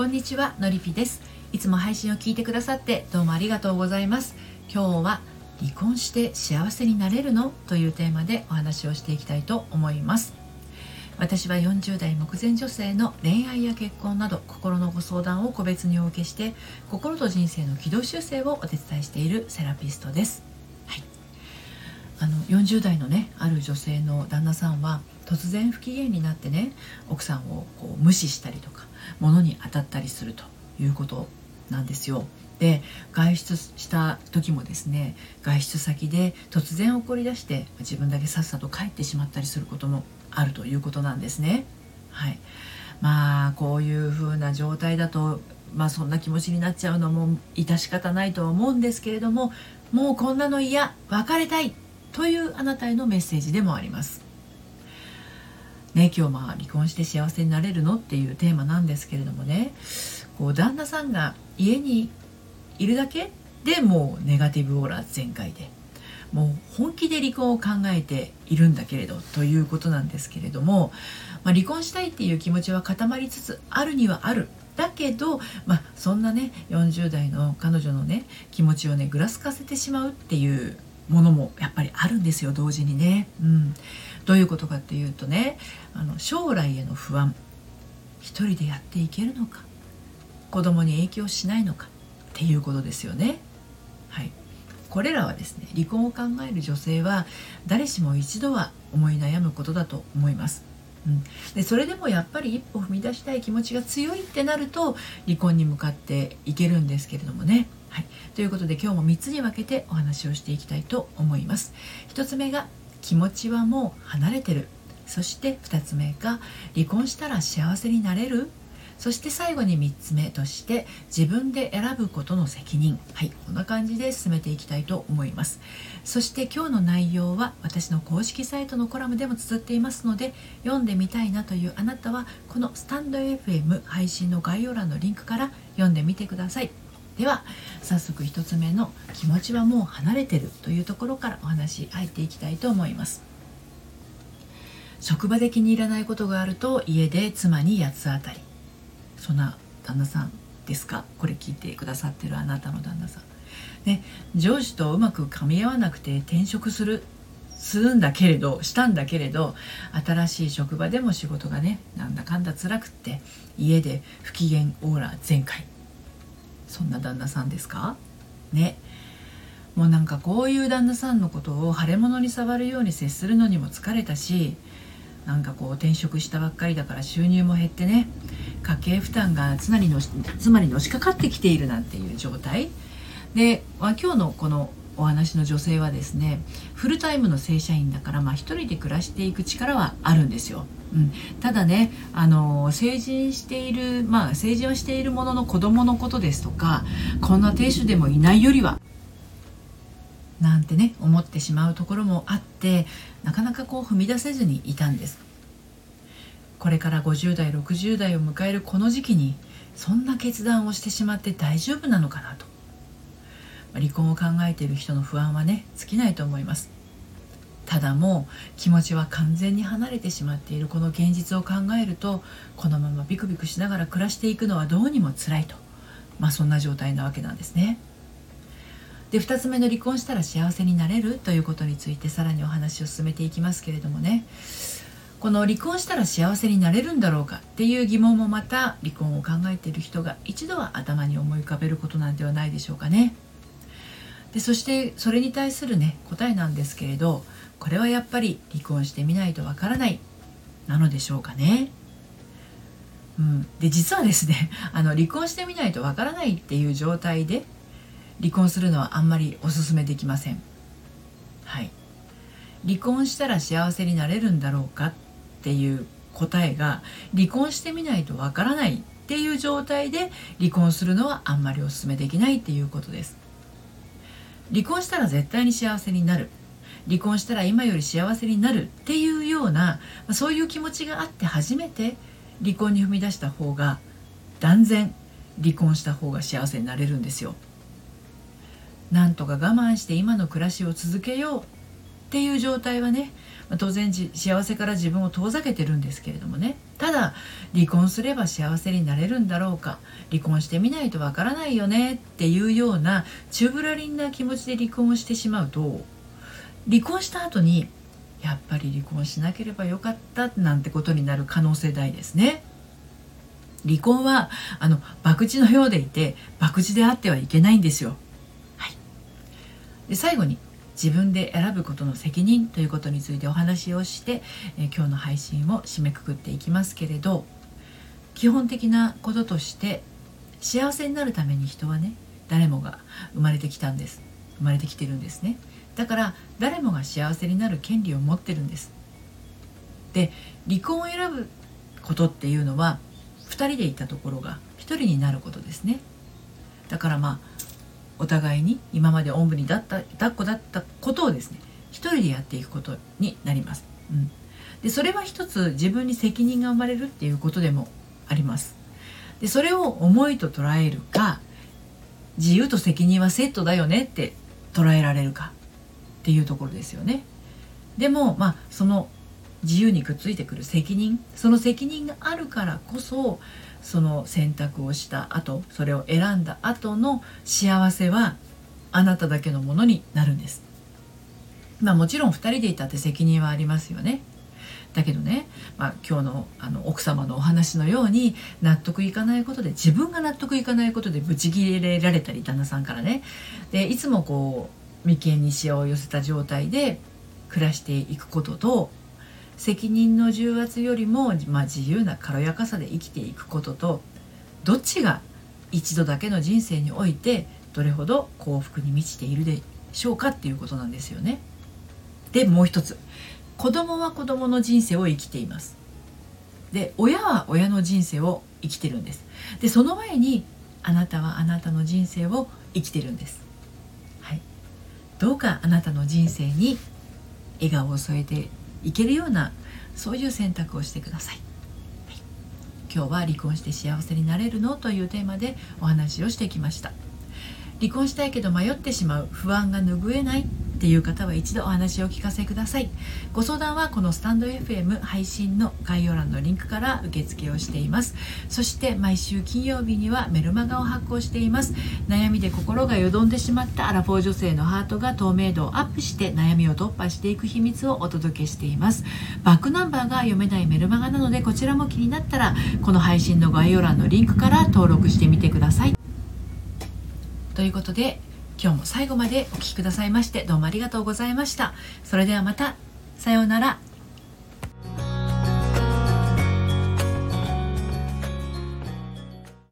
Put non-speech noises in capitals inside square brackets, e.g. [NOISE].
こんにちはのりぴです。いつも配信を聞いてくださってどうもありがとうございます。今日は離婚して幸せになれるの？というテーマでお話をしていきたいと思います。私は40代目前女性の恋愛や結婚など心のご相談を個別にお受けして心と人生の軌道修正をお手伝いしているセラピストです。あの40代のねある女性の旦那さんは突然不機嫌になってね奥さんをこう無視したりとか物に当たったりするということなんですよ。で外出した時もですね外出先で突然怒り出して自分だけさっさと帰ってしまったりすることもあるということなんですね。はい、まあこういう風な状態だとまあそんな気持ちになっちゃうのも致し方ないとは思うんですけれどももうこんなの嫌別れたいというあなたへのメッセージでもあります。ね、今日まあ離婚して幸せになれるのっていうテーマなんですけれどもね。こう旦那さんが家にいるだけでもうネガティブオーラ全開で。もう本気で離婚を考えているんだけれどということなんですけれども、まあ、離婚したいっていう気持ちは固まりつつあるにはある。だけど、まあ、そんなね40代の彼女のね気持ちをねぐらつかせてしまうっていうものもやっぱりあるんですよ同時にね。うん、どういうことかっていうとねあの将来への不安一人でやっていけるのか子供に影響しないのかっていうことですよね。はい、これらはですね離婚を考える女性は誰しも一度は思い悩むことだと思います。うん、でそれでもやっぱり一歩踏み出したい気持ちが強いってなると離婚に向かっていけるんですけれどもね。はい、ということで今日も3つに分けてお話をしていきたいと思います。1つ目が気持ちはもう離れてる。そして2つ目が離婚したら幸せになれる。そして最後に3つ目として自分で選ぶことの責任。はい。こんな感じで進めていきたいと思います。そして今日の内容は私の公式サイトのコラムでも綴っていますので読んでみたいなというあなたはこのスタンド FM 配信の概要欄のリンクから読んでみてください。では早速1つ目の気持ちはもう離れてるというところからお話入っていきたいと思います。職場で気に入らないことがあると家で妻に八つ当たり。そんな旦那さんですか？これ聞いてくださってるあなたの旦那さん。ね上司とうまく噛み合わなくて転職するするんだけれどしたんだけれど新しい職場でも仕事がねなんだかんだ辛くって家で不機嫌オーラ全開。そんな旦那さんですか？ね。もうなんかこういう旦那さんのことを腫れ物に触るように接するのにも疲れたしなんかこう転職したばっかりだから収入も減ってね家計負担がつまりのつまりのしかかってきているなんていう状態。で、まあ、今日のこのお話の女性はですねフルタイムの正社員だからまあ一人で暮らしていく力はあるんですよ。うん、ただねあの成人しているまあ成人をしているものの子供のことですとかこんな亭主でもいないよりはなんてね思ってしまうところもあってなかなかこう踏み出せずにいたんです。これから50代60代を迎えるこの時期にそんな決断をしてしまって大丈夫なのかなと。離婚を考えている人の不安はね尽きないと思いますただもう気持ちは完全に離れてしまっているこの現実を考えるとこのままビクビクしながら暮らしていくのはどうにも辛いとまあそんな状態なわけなんですね。で2つ目の離婚したら幸せになれるということについてさらにお話を進めていきますけれどもねこの離婚したら幸せになれるんだろうかっていう疑問もまた離婚を考えている人が一度は頭に思い浮かべることなんではないでしょうかね。でそしてそれに対するね答えなんですけれどこれはやっぱり離婚してみないとわからないなのでしょうかね。うん、で実はですね [LAUGHS] あの離婚してみないとわからないっていう状態で離婚するのはあんまりおすすめできません。はい、離婚したら幸せになれるんだろうかっていう答えが離婚してみないとわからないっていう状態で離婚するのはあんまりおすすめできないっていうことです。離婚したら絶対に幸せになる。離婚したら今より幸せになる。っていうようなそういう気持ちがあって初めて離婚に踏み出した方が断然離婚した方が幸せになれるんですよ。なんとか我慢して今の暮らしを続けよう。っていう状態はね当然幸せから自分を遠ざけてるんですけれどもね。ただ離婚すれば幸せになれるんだろうか離婚してみないとわからないよねっていうようなチューブラリンな気持ちで離婚をしてしまうと離婚した後にやっぱり離婚しなければよかったなんてことになる可能性大ですね。離婚はあの博打のようでいて博打であってはいけないんですよ。はい、で最後に自分で選ぶことの責任ということについてお話をして、え今日の配信を締めくくっていきますけれど基本的なこととして幸せになるために人はね誰もが生まれてきたんです。生まれてきてるんですね。だから誰もが幸せになる権利を持ってるんです。で離婚を選ぶことっていうのは2人でいたところが1人になることですね。だからまあお互いに今までおんぶに抱った抱っこだったことをですね1人でやっていくことになります、うん、でそれは一つ自分に責任が生まれるっていうことでもあります。でそれを思いと捉えるか自由と責任はセットだよねって捉えられるかっていうところですよね。でもまあその自由にくっついてくる責任その責任があるからこそその選択をした後それを選んだ後の幸せはあなただけのものになるんです。まあもちろん2人でいたって責任はありますよね。だけどね、まあ、今日のあの奥様のお話のように納得いかないことで自分が納得いかないことでブチギレられたり旦那さんからね。でいつもこう眉間にしわを寄せた状態で暮らしていくことと責任の重圧よりも、まあ、自由な軽やかさで生きていくこととどっちが一度だけの人生においてどれほど幸福に満ちているでしょうかっていうことなんですよね。でもう一つ子供は子供の人生を生きています。で親は親の人生を生きてるんです。でその前にあなたはあなたの人生を生きてるんです。はい、どうかあなたの人生に笑顔を添えていけるようなそういう選択をしてください、はい、今日は離婚して幸せになれるのというテーマでお話をしてきました。離婚したいけど迷ってしまう不安が拭えないっていう方は一度お話を聞かせください。ご相談はこのスタンド FM 配信の概要欄のリンクから受付をしています。そして毎週金曜日にはメルマガを発行しています。悩みで心がよどんでしまったアラフォー女性のハートが透明度をアップして悩みを突破していく秘密をお届けしています。バックナンバーが読めないメルマガなのでこちらも気になったらこの配信の概要欄のリンクから登録してみてください。ということで今日も最後までお聴きくださいましてどうもありがとうございました。それではまた。さようなら。